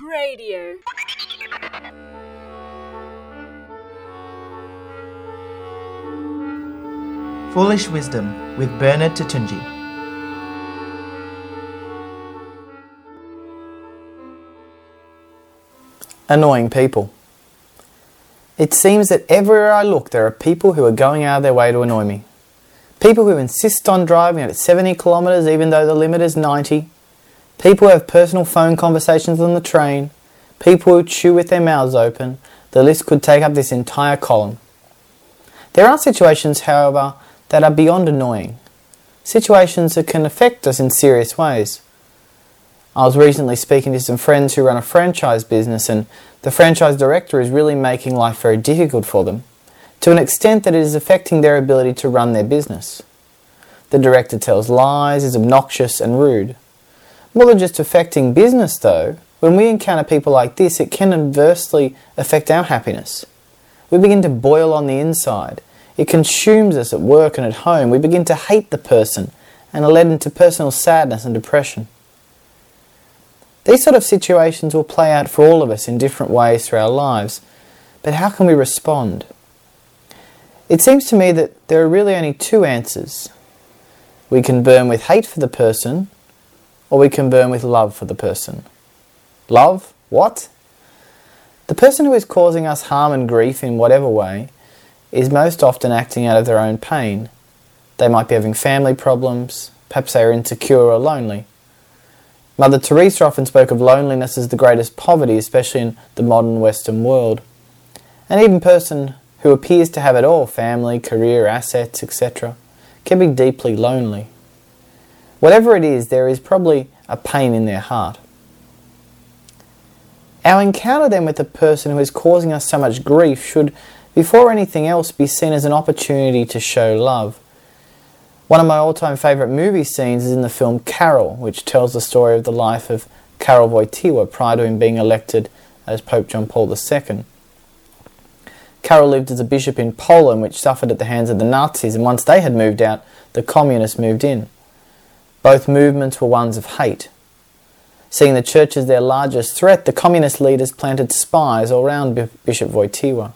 Radio. Foolish Wisdom with Bernard Toutounji. Annoying people. It seems that everywhere I look, there are people who are going out of their way to annoy me. People who insist on driving at 70 kilometres even though the limit is 90. People have personal phone conversations on the train. People who chew with their mouths open. The list could take up this entire column. There are situations, however, that are beyond annoying. Situations that can affect us in serious ways. I was recently speaking to some friends who run a franchise business, and the franchise director is really making life very difficult for them, to an extent that it is affecting their ability to run their business. The director tells lies, is obnoxious, and rude. More than just affecting business, though, when we encounter people like this, it can adversely affect our happiness. We begin to boil on the inside. It consumes us at work and at home. We begin to hate the person and are led into personal sadness and depression. These sort of situations will play out for all of us in different ways through our lives, but how can we respond? It seems to me that there are really only two answers. We can burn with hate for the person, or we can burn with love for the person. Love? What? The person who is causing us harm and grief in whatever way is most often acting out of their own pain. They might be having family problems, perhaps they are insecure or lonely. Mother Teresa often spoke of loneliness as the greatest poverty, especially in the modern Western world. An even person who appears to have it all family, career, assets, etc. can be deeply lonely. Whatever it is, there is probably a pain in their heart. Our encounter then with the person who is causing us so much grief should, before anything else, be seen as an opportunity to show love. One of my all time favourite movie scenes is in the film Karol, which tells the story of the life of Karol Wojtyła prior to him being elected as Pope John Paul II. Karol lived as a bishop in Poland, which suffered at the hands of the Nazis, and once they had moved out, the communists moved in. Both movements were ones of hate. Seeing the church as their largest threat, the communist leaders planted spies all around Bishop Wojtyła.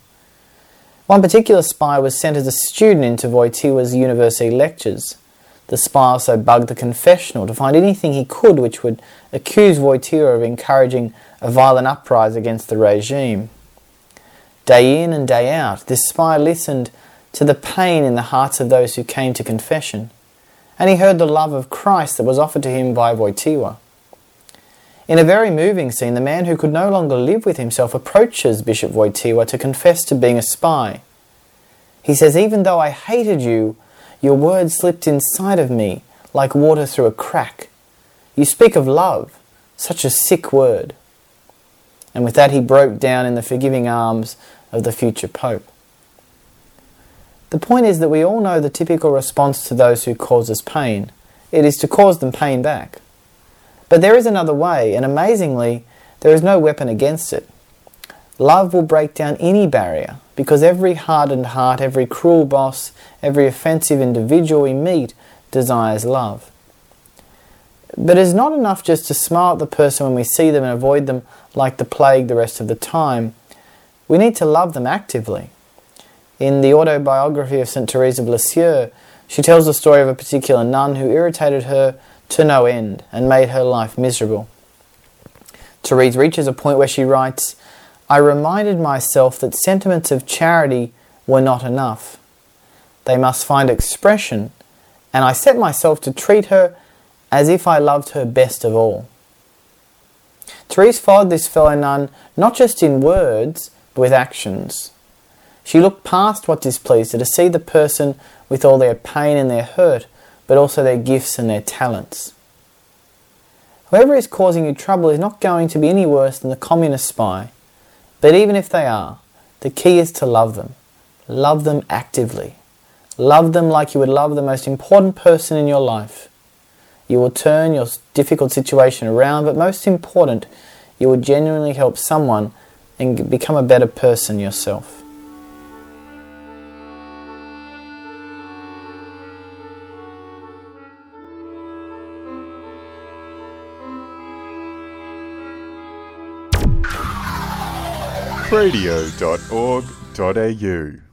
One particular spy was sent as a student into Wojtyła's university lectures. The spy also bugged the confessional to find anything he could which would accuse Wojtyła of encouraging a violent uprising against the regime. Day in and day out, this spy listened to the pain in the hearts of those who came to confession, and he heard the love of Christ that was offered to him by Wojtyła. In a very moving scene, the man who could no longer live with himself approaches Bishop Wojtyła to confess to being a spy. He says, Even though I hated you, your words slipped inside of me like water through a crack. You speak of love, such a sick word. And with that, he broke down in the forgiving arms of the future Pope. The point is that we all know the typical response to those who cause us pain it is to cause them pain back. But there is another way, and amazingly, there is no weapon against it. Love will break down any barrier because every hardened heart, every cruel boss, every offensive individual we meet desires love. But it's not enough just to smile at the person when we see them and avoid them like the plague the rest of the time. We need to love them actively. In the autobiography of St. Therese of Lisieux, she tells the story of a particular nun who irritated her to no end and made her life miserable. Therese reaches a point where she writes, I reminded myself that sentiments of charity were not enough. They must find expression, and I set myself to treat her as if I loved her best of all. Therese followed this fellow nun not just in words, but with actions. She looked past what displeased her to see the person with all their pain and their hurt but also their gifts and their talents. Whoever is causing you trouble is not going to be any worse than the communist spy, but even if they are, the key is to love them. Love them actively. Love them like you would love the most important person in your life. You will turn your difficult situation around, but most important, you will genuinely help someone and become a better person yourself. radio.org.au.